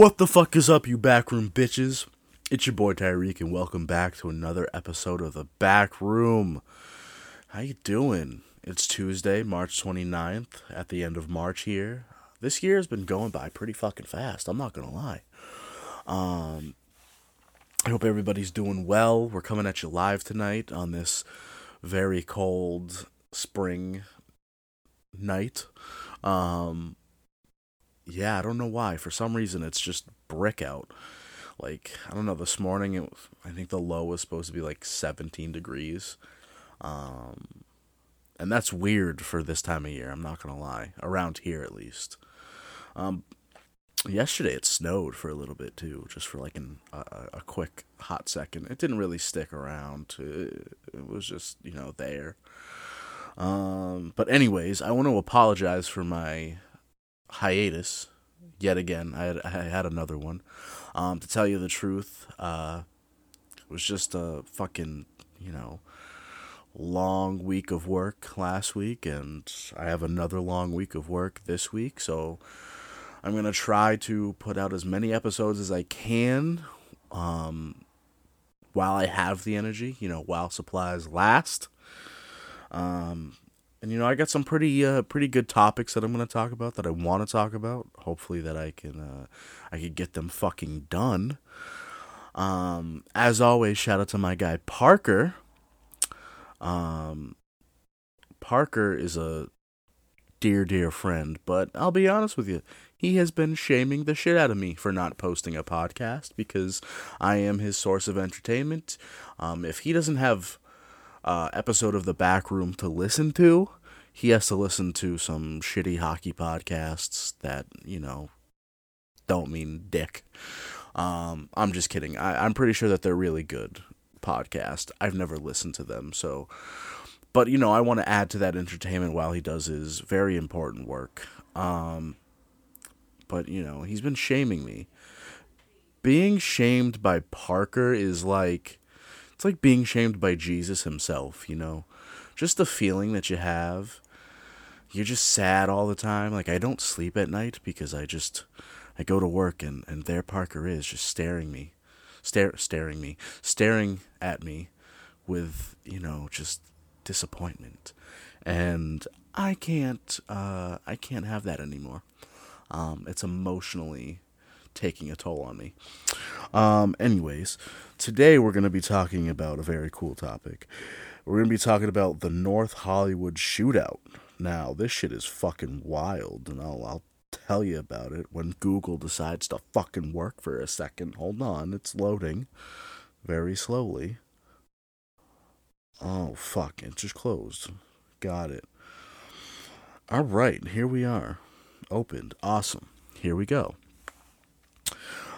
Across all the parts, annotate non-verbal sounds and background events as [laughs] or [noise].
What the fuck is up, you backroom bitches? It's your boy Tyreek, and welcome back to another episode of the Back Room. How you doing? It's Tuesday, March 29th, at the end of March here. This year has been going by pretty fucking fast, I'm not gonna lie. Um, I hope everybody's doing well. We're coming at you live tonight on this very cold spring night. Um, yeah, I don't know why. For some reason, it's just brick out. Like I don't know. This morning, it was, I think the low was supposed to be like 17 degrees, um, and that's weird for this time of year. I'm not gonna lie. Around here, at least. Um, yesterday it snowed for a little bit too, just for like an, a, a quick hot second. It didn't really stick around. It, it was just you know there. Um, but anyways, I want to apologize for my hiatus yet again. I had, I had another one. Um, to tell you the truth, uh, it was just a fucking, you know, long week of work last week, and I have another long week of work this week. So I'm gonna try to put out as many episodes as I can, um, while I have the energy. You know, while supplies last. Um, and you know, I got some pretty uh, pretty good topics that I'm going to talk about that I want to talk about. Hopefully, that I can uh, I can get them fucking done. Um, as always, shout out to my guy Parker. Um, Parker is a dear dear friend, but I'll be honest with you, he has been shaming the shit out of me for not posting a podcast because I am his source of entertainment. Um, if he doesn't have uh, episode of the back room to listen to, he has to listen to some shitty hockey podcasts that you know don't mean dick. Um, I'm just kidding. I, I'm pretty sure that they're really good podcast. I've never listened to them, so. But you know, I want to add to that entertainment while he does his very important work. Um, but you know, he's been shaming me. Being shamed by Parker is like it's like being shamed by Jesus himself, you know? Just the feeling that you have. You're just sad all the time. Like I don't sleep at night because I just I go to work and and there Parker is just staring me. Stare staring me. Staring at me with, you know, just disappointment. And I can't uh I can't have that anymore. Um it's emotionally taking a toll on me. Um, anyways, today we're going to be talking about a very cool topic. We're going to be talking about the North Hollywood shootout. Now, this shit is fucking wild, and I'll, I'll tell you about it when Google decides to fucking work for a second. Hold on, it's loading very slowly. Oh, fuck, it just closed. Got it. All right, here we are. Opened. Awesome. Here we go.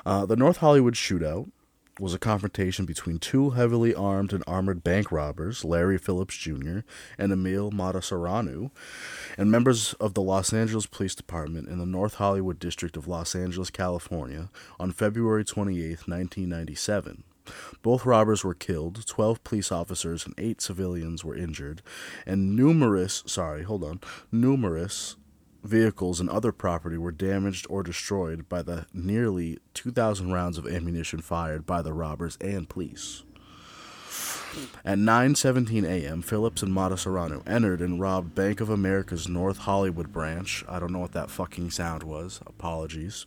Uh, the North Hollywood shootout was a confrontation between two heavily armed and armored bank robbers, Larry Phillips Jr. and Emil Matasareanu, and members of the Los Angeles Police Department in the North Hollywood district of Los Angeles, California, on February 28, 1997. Both robbers were killed, 12 police officers and 8 civilians were injured, and numerous, sorry, hold on, numerous vehicles and other property were damaged or destroyed by the nearly 2,000 rounds of ammunition fired by the robbers and police. At 9:17 a.m., Phillips and Matasareanu entered and robbed Bank of America's North Hollywood branch. I don't know what that fucking sound was. Apologies.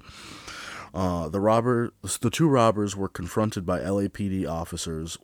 Uh, the robber, the two robbers were confronted by LAPD officers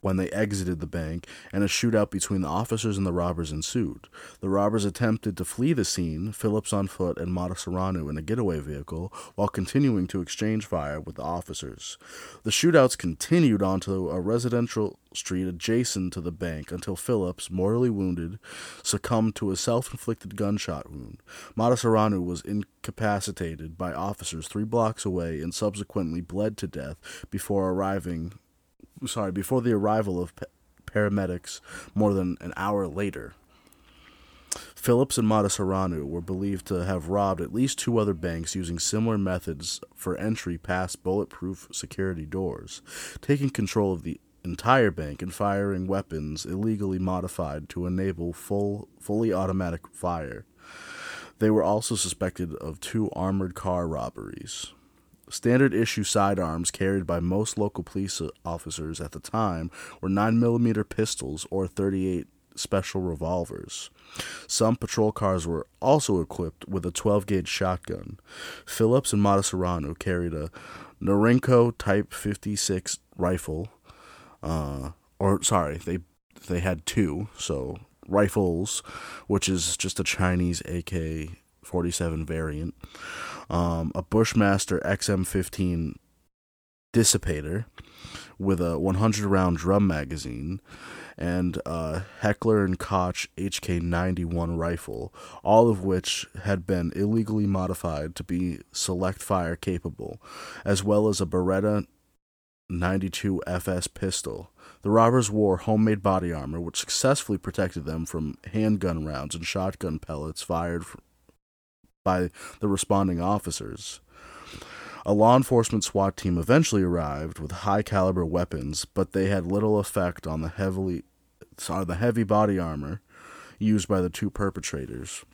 when they exited the bank, and a shootout between the officers and the robbers ensued. The robbers attempted to flee the scene, Phillips on foot and Matasareanu in a getaway vehicle, while continuing to exchange fire with the officers. The shootouts continued onto a residential street adjacent to the bank until Phillips, mortally wounded, succumbed to a self-inflicted gunshot wound. Matasareanu was incapacitated by officers three blocks away and subsequently bled to death before arriving sorry, before the arrival of paramedics more than an hour later. Phillips and Matasareanu were believed to have robbed at least two other banks using similar methods for entry past bulletproof security doors, taking control of the entire bank and firing weapons illegally modified to enable full fully automatic fire. They were also suspected of two armored car robberies. Standard issue sidearms carried by most local police officers at the time were 9mm pistols or 38 special revolvers. Some patrol cars were also equipped with a 12 gauge shotgun. Phillips and Matasareanu carried a Norinco Type 56 rifle, uh, or sorry, they they had two, so rifles, which is just a Chinese AK 47 variant, um, a Bushmaster XM15 dissipator with a 100 round drum magazine, and a Heckler and Koch HK91 rifle, all of which had been illegally modified to be select fire capable, as well as a Beretta 92 FS pistol. The robbers wore homemade body armor, which successfully protected them from handgun rounds and shotgun pellets fired by the responding officers. A law enforcement SWAT team eventually arrived with high caliber weapons, but they had little effect on the heavily on the heavy body armor used by the two perpetrators.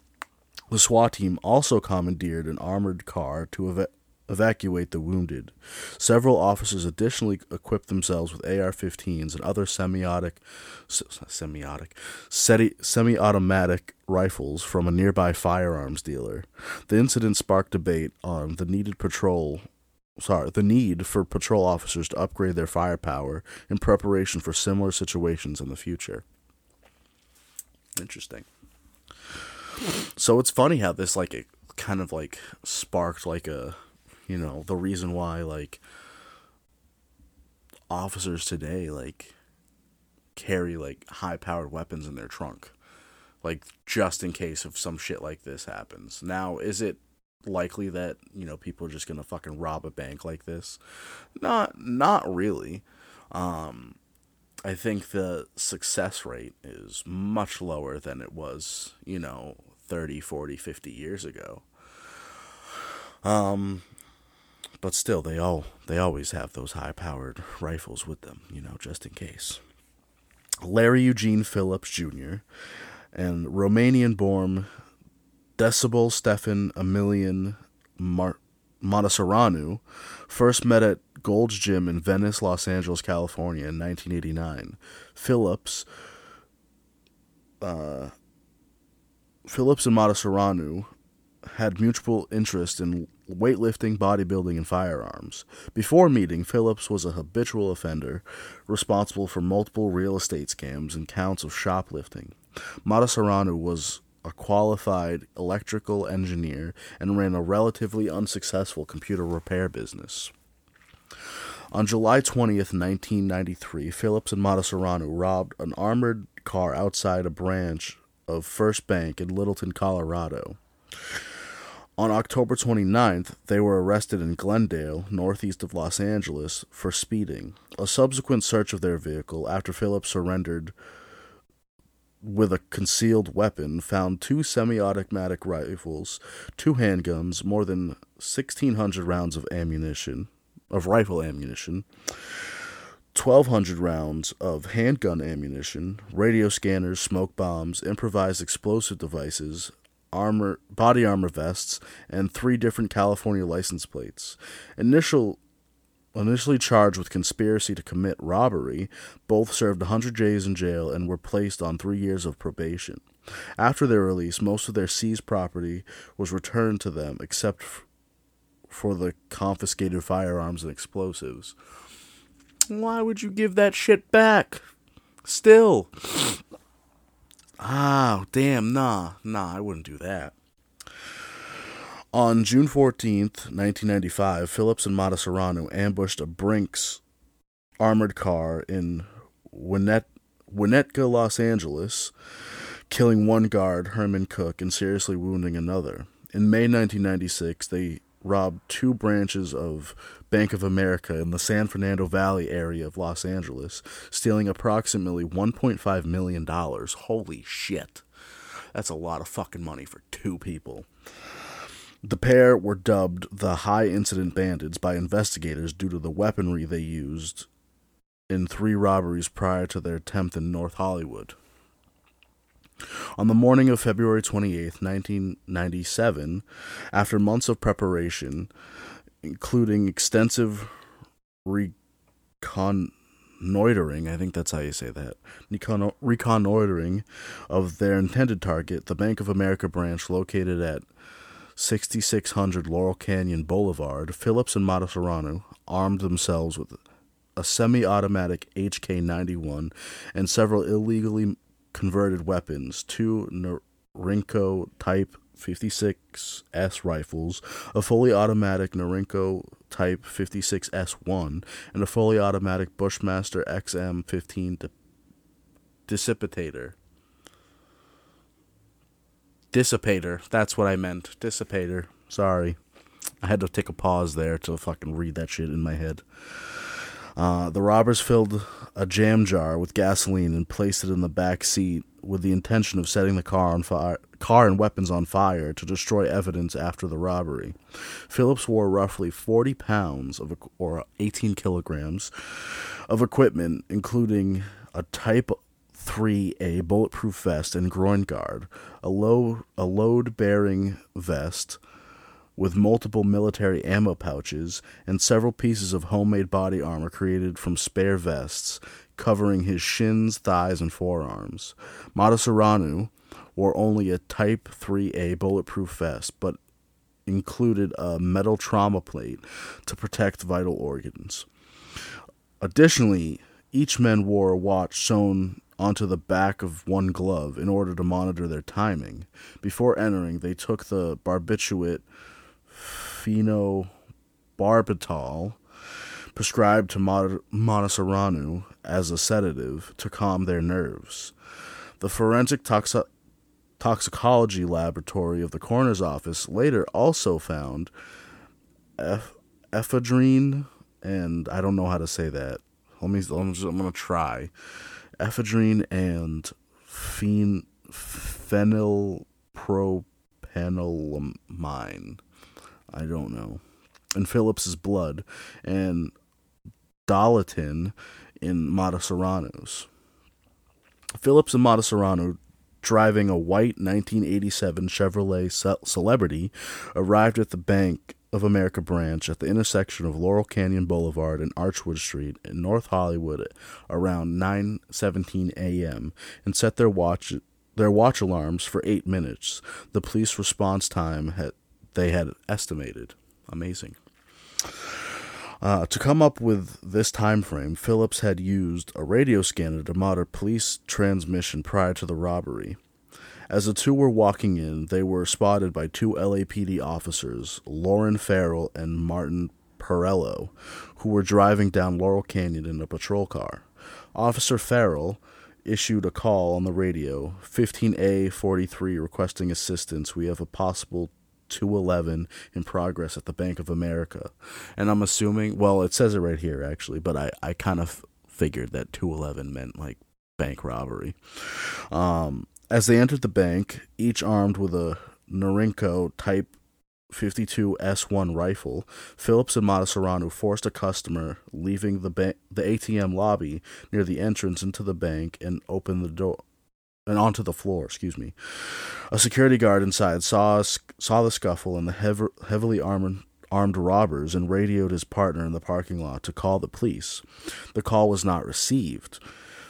The SWAT team also commandeered an armored car to ev- evacuate the wounded. Several officers additionally equipped themselves with AR-15s and other semiotic, semiotic, semi-automatic rifles from a nearby firearms dealer. The incident sparked debate on the needed patrol sorry, the need for patrol officers to upgrade their firepower in preparation for similar situations in the future. Interesting. So it's funny how this like it kind of like sparked like a you know the reason why like officers today like carry like high powered weapons in their trunk like just in case if some shit like this happens. Now is it likely that you know people are just gonna fucking rob a bank like this? Not not really. Um i think the success rate is much lower than it was you know 30 40 50 years ago. Um but still, they all they always have those high-powered rifles with them, you know, just in case. Larry Eugene Phillips Jr. and Romanian-born Decebal Stefan Emilian Mar- first met at Gold's Gym in Venice, Los Angeles, California in 1989. Phillips uh, Phillips and Matasareanu had mutual interest in weightlifting, bodybuilding, and firearms. Before meeting, Phillips was a habitual offender, responsible for multiple real estate scams and counts of shoplifting. Matasareanu was a qualified electrical engineer and ran a relatively unsuccessful computer repair business. On July 20th, 1993, Phillips and Matasareanu robbed an armored car outside a branch of First Bank in Littleton, Colorado. On October 29th, they were arrested in Glendale, northeast of Los Angeles, for speeding. A subsequent search of their vehicle, after Phillips surrendered with a concealed weapon, found two semi automatic rifles, two handguns, more than 1,600 rounds of ammunition, of rifle ammunition, 1,200 rounds of handgun ammunition, radio scanners, smoke bombs, improvised explosive devices, armor, body armor vests, and three different California license plates. Initial initially charged with conspiracy to commit robbery, both served 100 days in jail and were placed on three years of probation. After their release, most of their seized property was returned to them, except f- for the confiscated firearms and explosives. Why would you give that shit back? Still. Ah, damn, nah, nah, I wouldn't do that. On June 14th, 1995, Phillips and Matasareanu ambushed a Brinks armored car in Winnet- Winnetka, Los Angeles, killing one guard, Herman Cook, and seriously wounding another. In May 1996, they robbed two branches of Bank of America in the San Fernando Valley area of Los Angeles, stealing approximately $1.5 million. Holy shit. That's a lot of fucking money for two people. The pair were dubbed the High Incident Bandits by investigators due to the weaponry they used in three robberies prior to their attempt in North Hollywood. On the morning of February 28, 1997, after months of preparation, including extensive reconnoitering. I think that's how you say that. Recon- reconnoitering of their intended target, the Bank of America branch located at 6600 Laurel Canyon Boulevard. Phillips and Matasaurano armed themselves with a semi automatic HK 91 and several illegally converted weapons, two Norinco Type 56S rifles, a fully automatic Norinco Type 56S1, and a fully automatic Bushmaster XM15 di- Dissipator. Dissipator. That's what I meant. Dissipator. Sorry. I had to take a pause there to fucking read that shit in my head. Uh, the robbers filled a jam jar with gasoline and placed it in the back seat with the intention of setting the car on fire, car and weapons on fire to destroy evidence after the robbery. Phillips wore roughly 40 pounds of or 18 kilograms of equipment, including a Type 3A bulletproof vest and groin guard, a low a load bearing vest with multiple military ammo pouches and several pieces of homemade body armor created from spare vests covering his shins, thighs, and forearms. Matasareanu wore only a Type 3A bulletproof vest, but included a metal trauma plate to protect vital organs. Additionally, each man wore a watch sewn onto the back of one glove in order to monitor their timing. Before entering, they took the barbiturate phenobarbital prescribed to Montessoranu as a sedative to calm their nerves. The forensic toxo- toxicology laboratory of the coroner's office later also found eph- ephedrine, and I don't know how to say that. Let me. I'm, just, I'm gonna try ephedrine and phen-. I don't know. And Phillips's blood and Dolatin in Matasorano's. Phillips and Matasorano, driving a white 1987 Chevrolet Celebrity, arrived at the Bank of America branch at the intersection of Laurel Canyon Boulevard and Archwood Street in North Hollywood around 9:17 a.m. and set their watch their watch alarms for 8 minutes. The police response time had they had estimated. Amazing. Uh, to come up with this time frame, Phillips had used a radio scanner to monitor police transmission prior to the robbery. As the two were walking in, they were spotted by two LAPD officers, Loren Farrell and Martin Perello, who were driving down Laurel Canyon in a patrol car. Officer Farrell issued a call on the radio 15A 43 requesting assistance. We have a possible 211 in progress at the Bank of America. And I'm assuming, well, it says it right here actually, but I, I kind of figured that 211 meant like bank robbery. Um, as they entered the bank, each armed with a Norinco Type 52 S1 rifle, Phillips and Matasorano forced a customer leaving the ba- the ATM lobby near the entrance into the bank and opened the door and onto the floor. Excuse me. A security guard inside saw saw the scuffle and the heavily armored armed robbers and radioed his partner in the parking lot to call the police. The call was not received.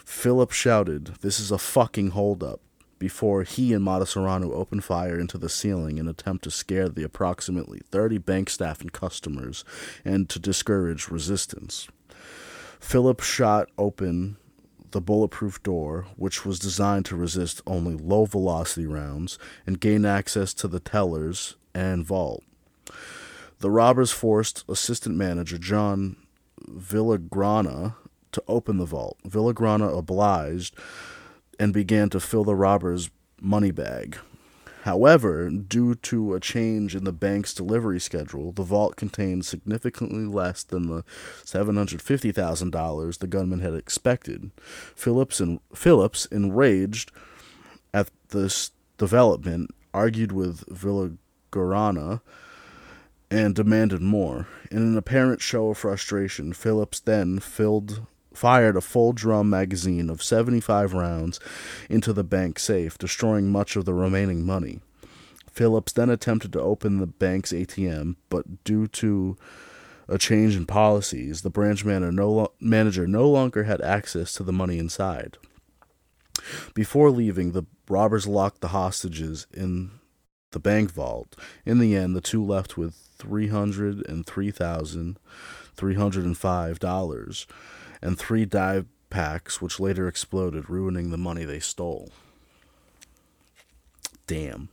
Philip shouted, "This is a fucking holdup!" before he and Matasorano opened fire into the ceiling in an attempt to scare the approximately 30 bank staff and customers and to discourage resistance. Philip shot open the bulletproof door, which was designed to resist only low velocity rounds and gain access to the tellers and vault. The robbers forced assistant manager John Villagrana to open the vault. Villagrana obliged and began to fill the robbers' money bag. However, due to a change in the bank's delivery schedule, the vault contained significantly less than the $750,000 the gunman had expected. Phillips, and, Phillips, enraged at this development, argued with Villagrana and demanded more. In an apparent show of frustration, Phillips then filled fired a full drum magazine of 75 rounds into the bank safe, destroying much of the remaining money. Phillips then attempted to open the bank's ATM, but due to a change in policies, the branch manager no, lo- manager no longer had access to the money inside. Before leaving, the robbers locked the hostages in the bank vault. In the end, the two left with three hundred and three dye packs, which later exploded, ruining the money they stole. Damn.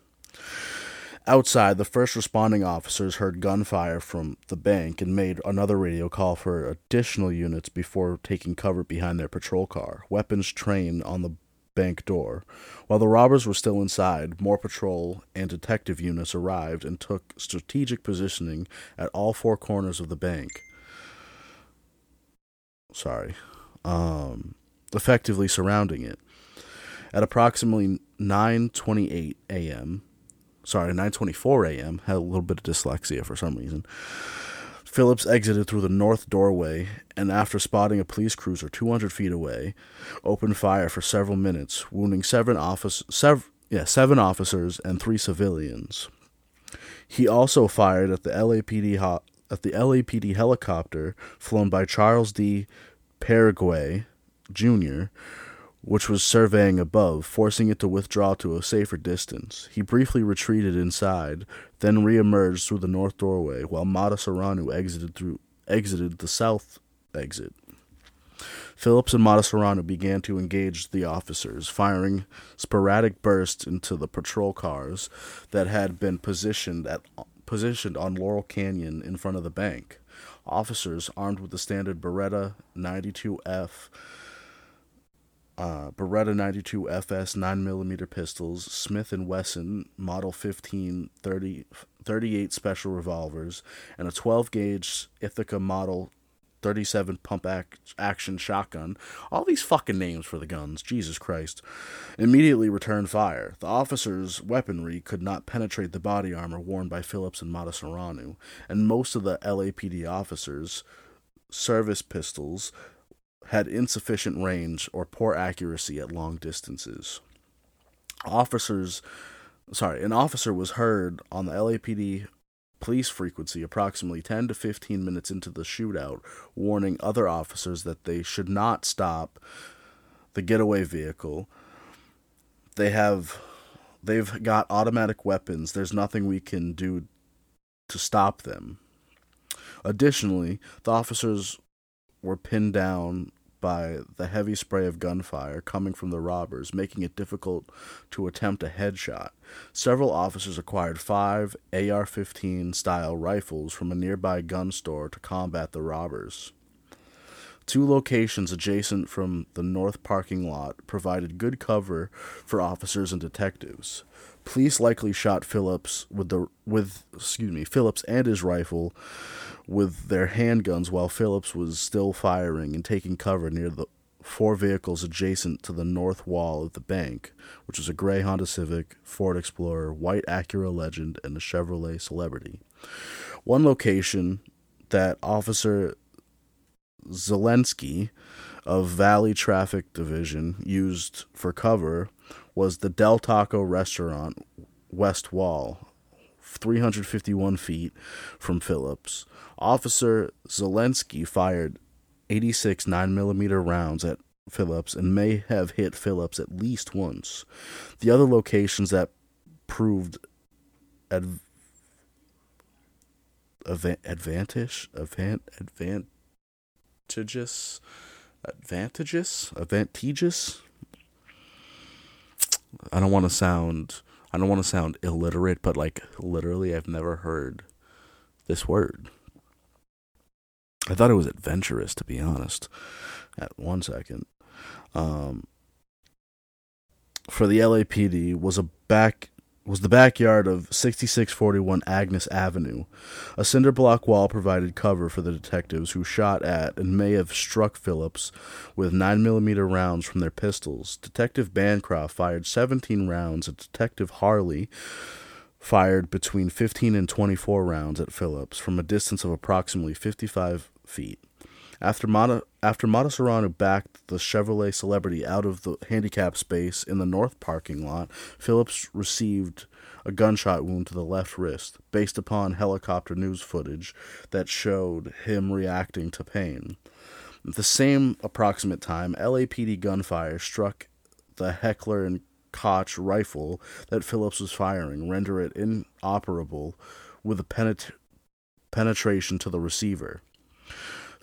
Outside, the first responding officers heard gunfire from the bank and made another radio call for additional units before taking cover behind their patrol car. Weapons trained on the bank door. While the robbers were still inside, more patrol and detective units arrived and took strategic positioning at all four corners of the bank. Sorry. Um, effectively surrounding it. At approximately 9:28 a.m., sorry, 9:24 a.m. Had a little bit of dyslexia for some reason. Phillips exited through the north doorway and, after spotting a police cruiser 200 feet away, opened fire for several minutes, wounding seven, office, sev- yeah, seven officers and three civilians. He also fired at the LAPD ho- at the LAPD helicopter flown by Charles D. Perriguey Jr., which was surveying above, forcing it to withdraw to a safer distance. He briefly retreated inside, then reemerged through the north doorway, while Mata Serrano exited through exited the south exit. Phillips and Mata Serrano began to engage the officers, firing sporadic bursts into the patrol cars that had been positioned at positioned on Laurel Canyon in front of the bank. Officers armed with the standard Beretta 92F uh, Beretta 92 FS 9mm pistols, Smith & Wesson Model 15 30, 38 special revolvers, and a 12-gauge Ithaca Model 37 pump ac- action shotgun. All these fucking names for the guns, Jesus Christ. Immediately returned fire. The officers' weaponry could not penetrate the body armor worn by Phillips and Mata Serrano, and most of the LAPD officers' service pistols had insufficient range or poor accuracy at long distances. Officers, sorry, an officer was heard on the LAPD police frequency approximately 10 to 15 minutes into the shootout, warning other officers that they should not stop the getaway vehicle. They have they've got automatic weapons. There's nothing we can do to stop them. Additionally, the officers were pinned down by the heavy spray of gunfire coming from the robbers, making it difficult to attempt a headshot. Several officers acquired five AR 15 style rifles from a nearby gun store to combat the robbers. Two locations adjacent from the north parking lot provided good cover for officers and detectives. Police likely shot Phillips with the with excuse me Phillips and his rifle with their handguns while Phillips was still firing and taking cover near the four vehicles adjacent to the north wall of the bank, which was a gray Honda Civic, Ford Explorer, white Acura Legend, and a Chevrolet Celebrity. One location that Officer Zelensky of Valley Traffic Division used for cover was the Del Taco restaurant west wall, 351 feet from Phillips. Officer Zelensky fired 86 9mm rounds at Phillips and may have hit Phillips at least once. The other locations that proved adv- advantage, advan- advantageous, advantageous, advantageous. I don't want to sound I don't want to sound illiterate, but like literally I've never heard this word. I thought it was adventurous to be honest. At one second. Um for the LAPD was a back was the backyard of 6641 Agnes Avenue. A cinder block wall provided cover for the detectives who shot at and may have struck Phillips with 9mm rounds from their pistols. Detective Bancroft fired 17 rounds and Detective Harley fired between 15 and 24 rounds at Phillips from a distance of approximately 55 feet. After Mata, after Mata Serrano backed the Chevrolet Celebrity out of the handicap space in the north parking lot, Phillips received a gunshot wound to the left wrist, based upon helicopter news footage that showed him reacting to pain. At the same approximate time, LAPD gunfire struck the Heckler and Koch rifle that Phillips was firing, render it inoperable with a penet- penetration to the receiver.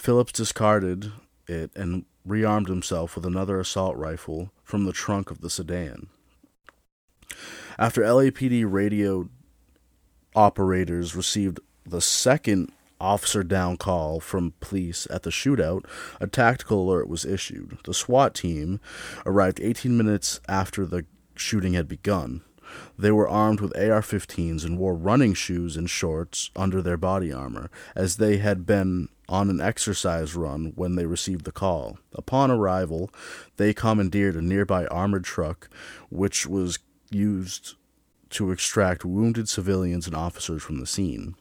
Phillips discarded it and rearmed himself with another assault rifle from the trunk of the sedan. After LAPD radio operators received the second officer down call from police at the shootout, a tactical alert was issued. The SWAT team arrived 18 minutes after the shooting had begun. They were armed with AR 15s and wore running shoes and shorts under their body armor, as they had been on an exercise run when they received the call. Upon arrival, they commandeered a nearby armored truck, which was used to extract wounded civilians and officers from the scene.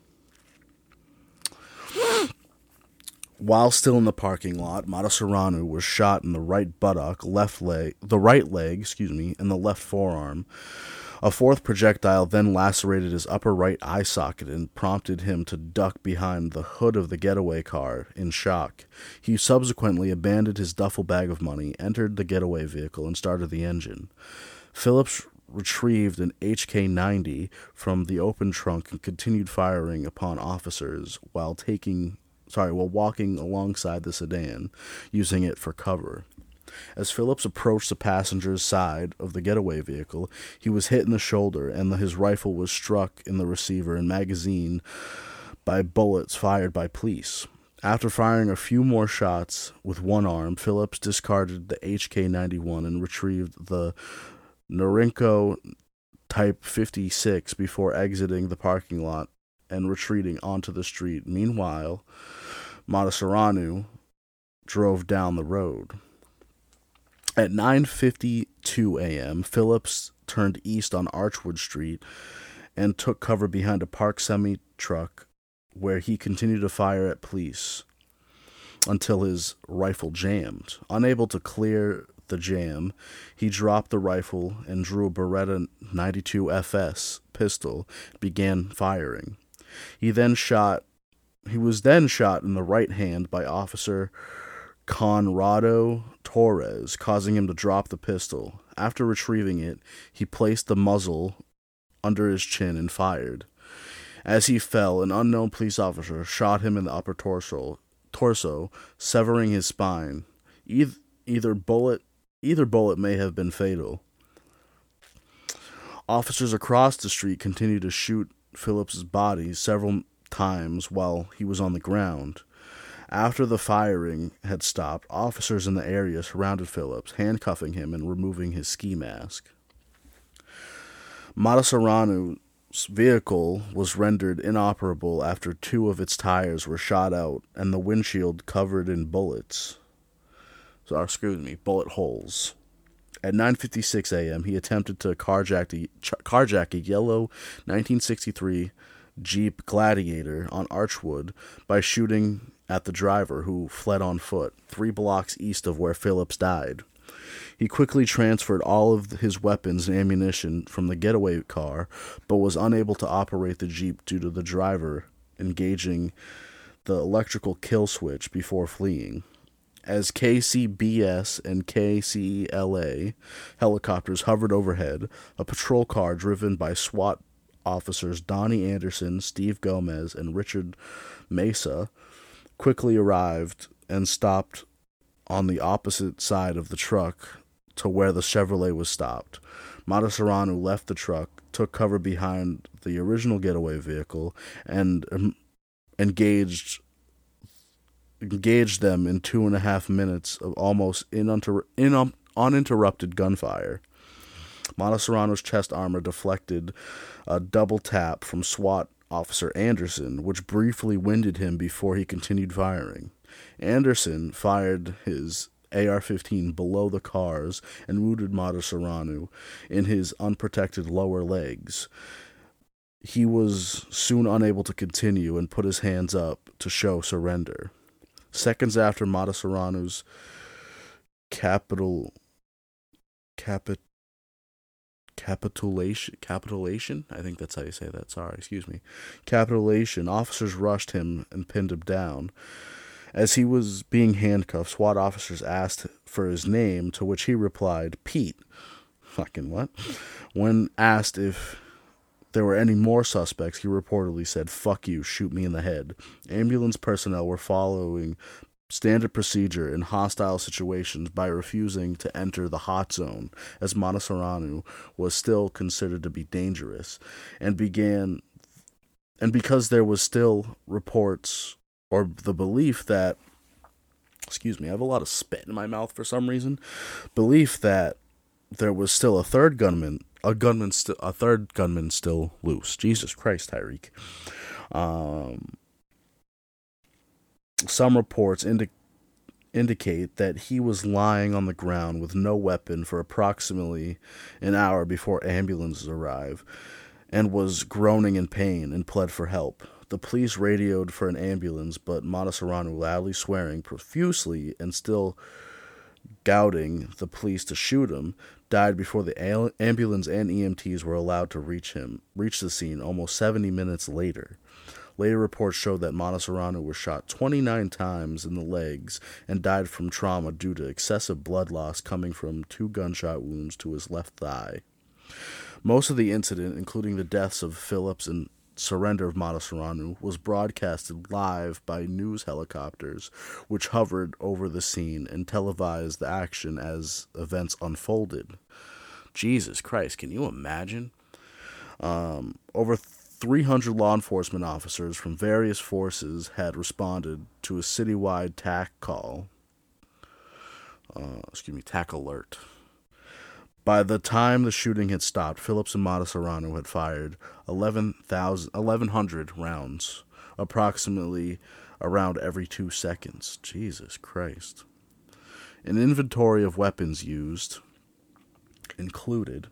While still in the parking lot, Matasareanu was shot in the right buttock, left leg, the right leg, excuse me, and the left forearm. A fourth projectile then lacerated his upper right eye socket and prompted him to duck behind the hood of the getaway car in shock. He subsequently abandoned his duffel bag of money, entered the getaway vehicle, and started the engine. Phillips retrieved an HK 90 from the open trunk and continued firing upon officers while taking sorry, while walking alongside the sedan, using it for cover. As Phillips approached the passenger's side of the getaway vehicle, he was hit in the shoulder and his rifle was struck in the receiver and magazine by bullets fired by police. After firing a few more shots with one arm, Phillips discarded the HK 91 and retrieved the Norinco Type 56 before exiting the parking lot and retreating onto the street. Meanwhile, Matasareanu drove down the road. At 9:52 a.m., Phillips turned east on Archwood Street and took cover behind a parked semi truck where he continued to fire at police until his rifle jammed. Unable to clear the jam, he dropped the rifle and drew a Beretta 92 FS pistol began firing. He then shot he was then shot in the right hand by officer Conrado Torres, causing him to drop the pistol. After retrieving it, he placed the muzzle under his chin and fired. As he fell, an unknown police officer shot him in the upper torso, torso severing his spine. Either, either bullet either bullet may have been fatal. Officers across the street continued to shoot Phillips's body several times while he was on the ground. After the firing had stopped, officers in the area surrounded Phillips, handcuffing him and removing his ski mask. Matasareanu's vehicle was rendered inoperable after two of its tires were shot out and the windshield covered in bullets. So, excuse me, bullet holes. At 9:56 a.m., he attempted to carjack a, carjack a yellow 1963 Jeep Gladiator on Archwood by shooting at the driver, who fled on foot, three blocks east of where Phillips died. He quickly transferred all of his weapons and ammunition from the getaway car, but was unable to operate the Jeep due to the driver engaging the electrical kill switch before fleeing. As KCBS and KCLA helicopters hovered overhead, a patrol car driven by SWAT officers Donnie Anderson, Steve Gomez, and Richard Mesa quickly arrived and stopped on the opposite side of the truck to where the Chevrolet was stopped. Matasareanu left the truck, took cover behind the original getaway vehicle, and um, engaged engaged them in two and a half minutes of almost in, uninterrupted gunfire. Matasareanu's chest armor deflected a double tap from SWAT officer Anderson, which briefly winded him before he continued firing. Anderson fired his AR 15 below the cars and wounded Matasareanu in his unprotected lower legs. He was soon unable to continue and put his hands up to show surrender. Seconds after Matasareanu's capital capit capitulation capitulation? I think that's how you say that. Sorry excuse me. Capitulation. Officers rushed him and pinned him down. As he was being handcuffed swat officers asked for his name to which he replied pete. Fucking what? When asked if there were any more suspects he reportedly said fuck you shoot me in the head. Ambulance personnel were following standard procedure in hostile situations by refusing to enter the hot zone, as Matasareanu was still considered to be dangerous, and began, and because there was still reports or the belief that, excuse me, I have a lot of spit in my mouth for some reason, belief that there was still a third gunman, a gunman, st- a third gunman still loose. Jesus Christ, Tyreek. Um, some reports indi- indicate that he was lying on the ground with no weapon for approximately an hour before ambulances arrived and was groaning in pain and pled for help. The police radioed for an ambulance, but Matasareanu, loudly swearing profusely and still goading the police to shoot him, died before the ambulance and EMTs were allowed to reach him, reach the scene almost 70 minutes later. Later reports showed that Matasareanu was shot 29 times in the legs and died from trauma due to excessive blood loss coming from two gunshot wounds to his left thigh. Most of the incident, including the deaths of Phillips and surrender of Matasareanu, was broadcasted live by news helicopters, which hovered over the scene and televised the action as events unfolded. Jesus Christ, can you imagine? Um, over 300 law enforcement officers from various forces had responded to a citywide TAC call. Uh, excuse me, TAC alert. By the time the shooting had stopped, Phillips and Matasareanu had fired 11, 1,100 rounds, approximately around every two seconds. Jesus Christ. An inventory of weapons used included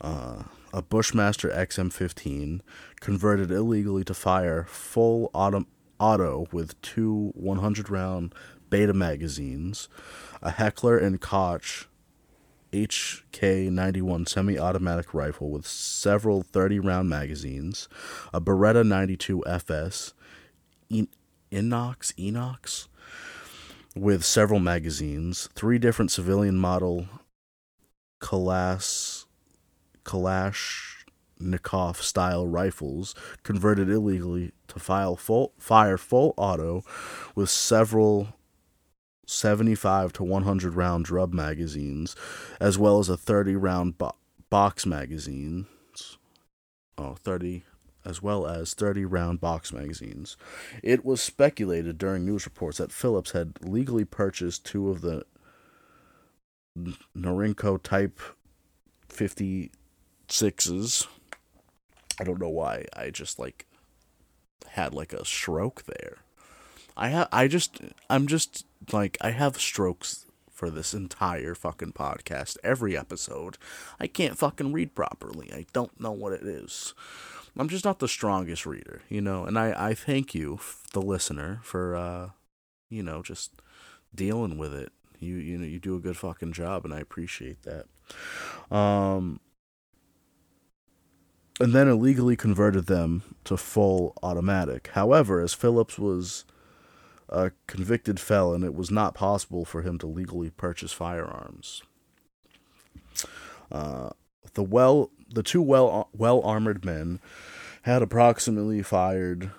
uh, a Bushmaster XM15 converted illegally to fire full auto, auto with two 100 round beta magazines, a Heckler and Koch HK91 semi automatic rifle with several 30 round magazines, a Beretta 92 FS, Inox, Inox, with several magazines, three different civilian model Kalas Kalashnikov style rifles converted illegally to full, fire full auto with several 75 to 100 round drub magazines, as well as a 30 round bo- box magazines. Oh, 30 as well as 30 round box magazines. It was speculated during news reports that Phillips had legally purchased two of the Norinco Type 50 sixes. I don't know why. I just like had like a stroke there. I have I just I'm just like I have strokes for this entire fucking podcast. Every episode. I can't fucking read properly. I don't know what it is. I'm just not the strongest reader, you know, and I I thank you the listener for uh you know just dealing with it. You you know you do a good fucking job and I appreciate that. Um and then illegally converted them to full automatic. However, as Phillips was a convicted felon, it was not possible for him to legally purchase firearms. Uh, the well, the two well well armored men had approximately fired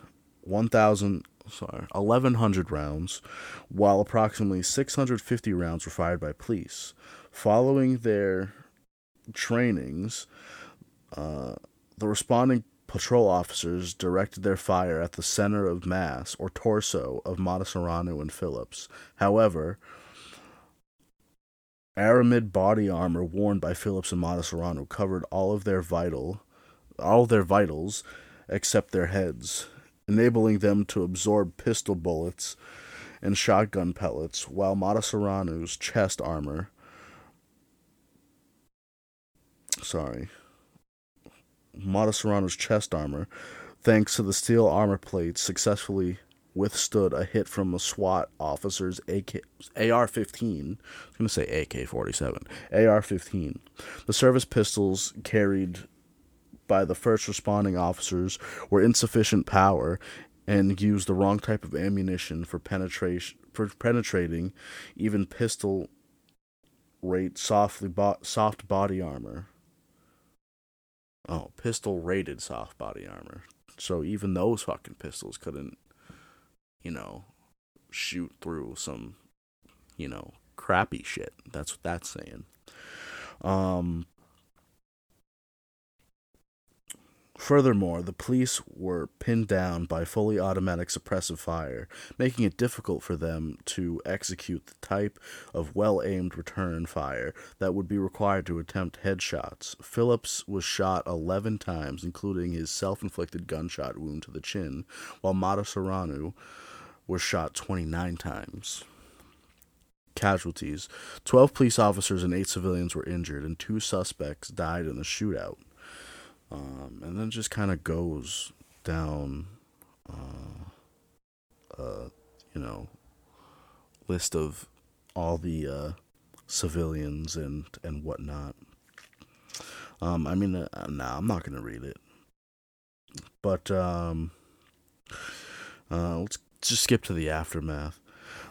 one thousand sorry eleven hundred rounds, while approximately six hundred fifty rounds were fired by police. Following their trainings, uh, the responding patrol officers directed their fire at the center of mass or torso of Matasareanu and Phillips. However, aramid body armor worn by Phillips and Matasareanu covered all of their vital all their vitals except their heads, enabling them to absorb pistol bullets and shotgun pellets, while Matasareanu's chest armor sorry Matasareanu's chest armor, thanks to the steel armor plates successfully withstood a hit from a SWAT officer's AK, AR-15. I was going to say AK-47. AR-15. The service pistols carried by the first responding officers were insufficient power and used the wrong type of ammunition for penetration for penetrating even pistol rate softly bo- soft body armor. Oh, pistol rated soft body armor. So even those fucking pistols couldn't, you know, shoot through some, you know, crappy shit. That's what that's saying. Um, Furthermore, the police were pinned down by fully automatic suppressive fire, making it difficult for them to execute the type of well aimed return fire that would be required to attempt headshots. Phillips was shot 11 times, including his self inflicted gunshot wound to the chin, while Matasareanu was shot 29 times. Casualties 12 police officers and 8 civilians were injured, and two suspects died in the shootout. Um, and then just kind of goes down, uh, uh, you know, list of all the uh, civilians and and whatnot. Um, I mean, uh, nah, I'm not gonna read it, but um, uh, let's just skip to the aftermath.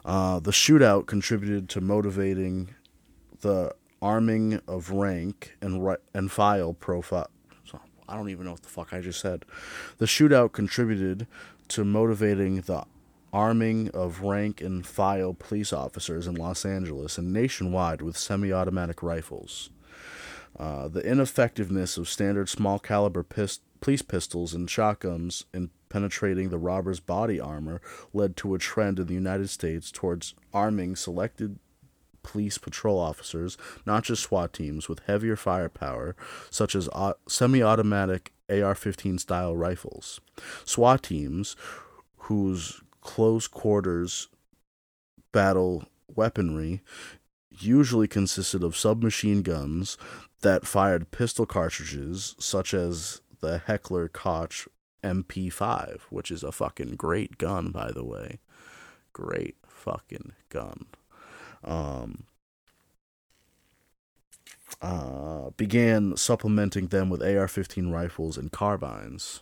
Uh, the shootout contributed to motivating the arming of rank and ri- and file profile I don't even know what the fuck I just said. The shootout contributed to motivating the arming of rank and file police officers in Los Angeles and nationwide with semi automatic rifles. Uh, the ineffectiveness of standard small caliber pist- police pistols and shotguns in penetrating the robber's body armor led to a trend in the United States towards arming selected police patrol officers, not just SWAT teams, with heavier firepower, such as semi automatic AR 15 style rifles. SWAT teams, whose close quarters battle weaponry usually consisted of submachine guns that fired pistol cartridges, such as the Heckler Koch MP5, which is a fucking great gun, by the way. Great fucking gun um, uh, began supplementing them with AR 15 rifles and carbines.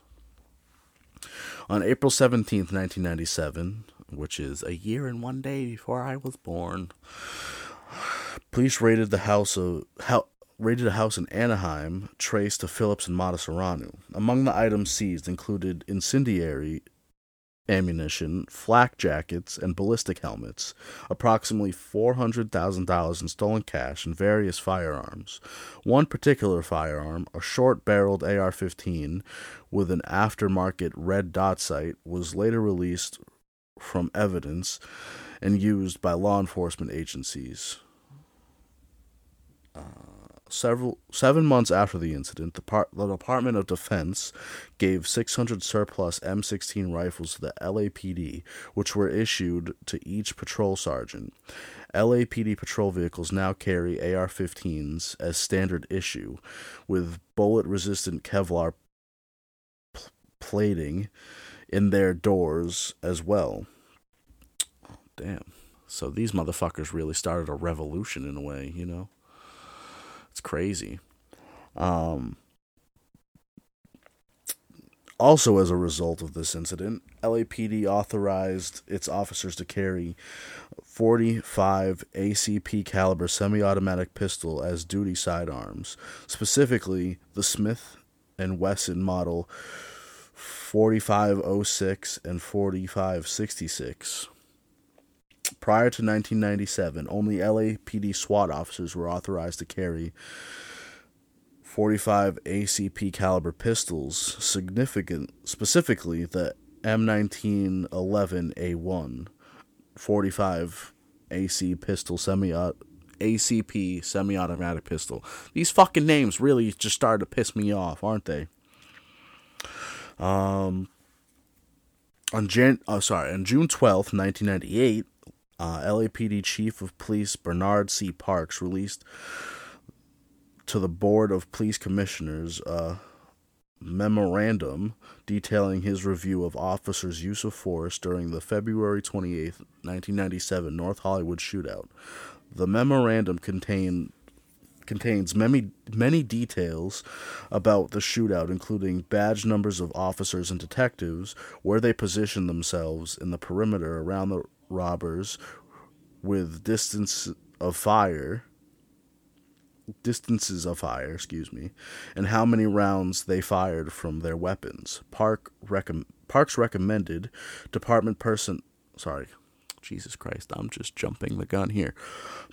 On April 17th, 1997, which is a year and one day before I was born, police raided the house of how, raided a house in Anaheim traced to Phillips and Matasareanu. Among the items seized included incendiary ammunition, flak jackets, and ballistic helmets, approximately $400,000 in stolen cash, and various firearms. One particular firearm, a short barreled AR 15 with an aftermarket red dot sight, was later released from evidence and used by law enforcement agencies. Uh, several seven months after the incident, the, par- the Department of Defense gave 600 surplus M16 rifles to the LAPD, which were issued to each patrol sergeant. LAPD patrol vehicles now carry AR-15s as standard issue, with bullet-resistant Kevlar plating in their doors as well. Oh, damn. So these motherfuckers really started a revolution in a way, you know? It's crazy. Um, also, as a result of this incident, LAPD authorized its officers to carry 45 ACP caliber semi-automatic pistol as duty sidearms, specifically the Smith and Wesson model 4506 and 4566. Prior to 1997, only LAPD SWAT officers were authorized to carry 45 ACP caliber pistols, significant specifically the M1911A1 45 AC pistol semi ACP semi-automatic pistol. These fucking names really just started to piss me off, aren't they? Um on Jan oh sorry, on June 12th, 1998, uh, LAPD Chief of Police Bernard C. Parks released to the Board of Police Commissioners a memorandum detailing his review of officers' use of force during the February 28, 1997 North Hollywood shootout. The memorandum contained contains many many details about the shootout, including badge numbers of officers and detectives, where they positioned themselves in the perimeter around the robbers, with distance of fire distances of fire, excuse me, and how many rounds they fired from their weapons. Park recom- Parks recommended department person sorry, Jesus Christ, I'm just jumping the gun here.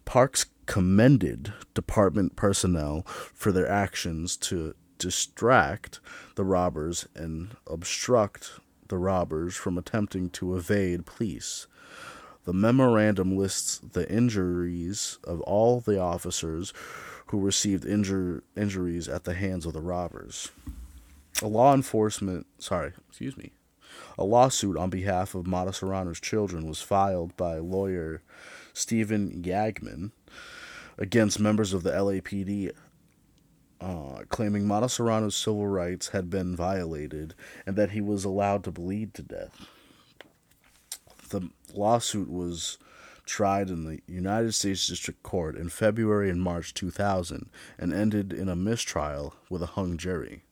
Parks commended department personnel for their actions to distract the robbers and obstruct the robbers from attempting to evade police. The memorandum lists the injuries of all the officers who received injur- injuries at the hands of the robbers. A law enforcement, sorry, excuse me, a lawsuit on behalf of Matasareanu's children was filed by lawyer Stephen Yagman against members of the LAPD, uh, claiming Matasareanu's civil rights had been violated and that he was allowed to bleed to death. The lawsuit was tried in the United States District Court in February and March 2000 and ended in a mistrial with a hung jury.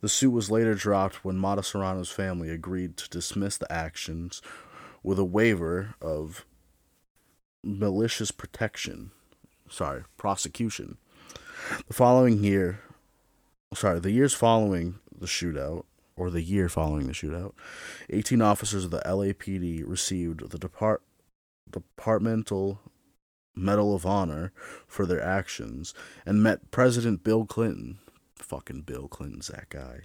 The suit was later dropped when Matasareanu's family agreed to dismiss the actions with a waiver of malicious protection, sorry, prosecution. The following year, sorry, the years following the shootout, or the year following the shootout, 18 officers of the LAPD received the Depart- Departmental Medal of Honor for their actions and met President Bill Clinton. Fucking Bill Clinton's that guy.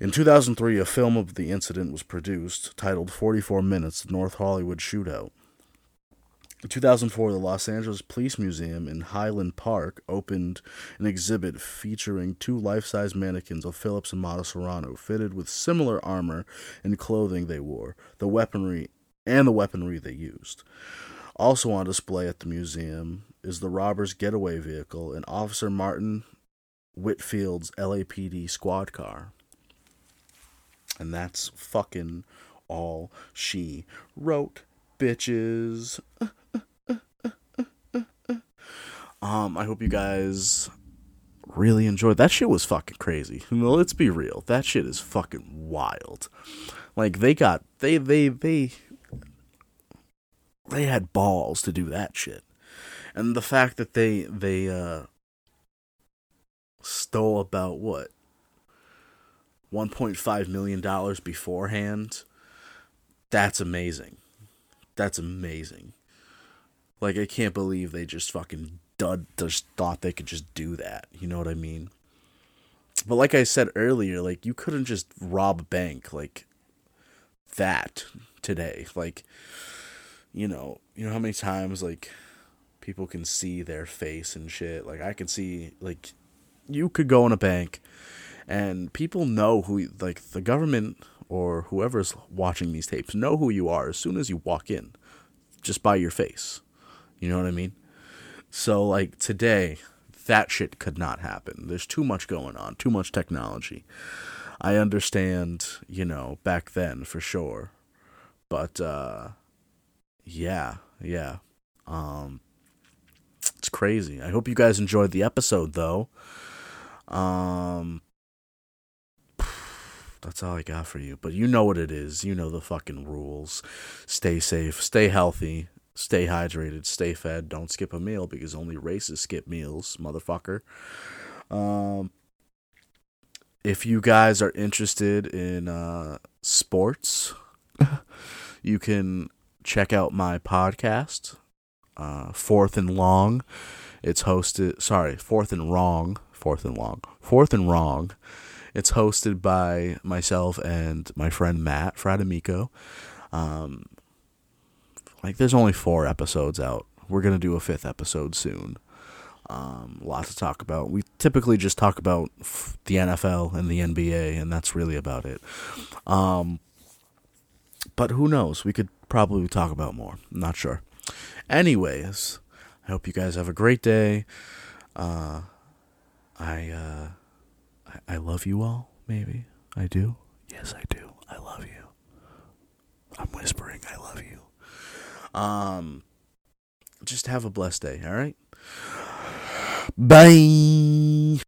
In 2003, a film of the incident was produced titled 44 Minutes North Hollywood Shootout. In 2004, the Los Angeles Police Museum in Highland Park opened an exhibit featuring two life size mannequins of Phillips and Matasareanu, fitted with similar armor and clothing they wore, the weaponry and the weaponry they used. Also on display at the museum is the robber's getaway vehicle and Officer Martin Whitfield's LAPD squad car. And that's fucking all she wrote, bitches. [laughs] um, I hope you guys really enjoyed that shit was fucking crazy. Let's be real. That shit is fucking wild. Like they got they they they they had balls to do that shit. And the fact that they they uh stole about what 1.5 million dollars beforehand that's amazing that's amazing like i can't believe they just fucking dud just thought they could just do that you know what i mean? But like i said earlier like you couldn't just rob a bank like that today like you know you know how many times like people can see their face and shit? Like i can see like you could go in a bank and people know who like the government or whoever's watching these tapes know who you are as soon as you walk in just by your face you know what i mean so like today that shit could not happen. There's too much going on too much technology. I understand you know back then for sure. But uh yeah yeah. Um it's crazy. I hope you guys enjoyed the episode though. Um, [sighs] that's all I got for you. But you know what it is. You know the fucking rules. Stay safe, stay healthy, stay hydrated, stay fed. Don't skip a meal because only races skip meals, motherfucker. Um, if you guys are interested in uh, sports, [laughs] you can check out my podcast, uh, Fourth and Long. It's hosted, sorry, Fourth and Wrong Fourth and Long. Fourth and Wrong. It's hosted by myself and my friend Matt Fradamico. Um, like, there's only four episodes out. We're to do a fifth episode soon. Um, a lot to talk about. We typically just talk about the NFL and the NBA, and that's really about it. Um, but who knows? We could probably talk about more. I'm not sure. Anyways, I hope you guys have a great day. Uh, I uh, I love you all, maybe. I do. Yes, I do. I love you. I'm whispering, I love you. Um, just have a blessed day, all right? Bye.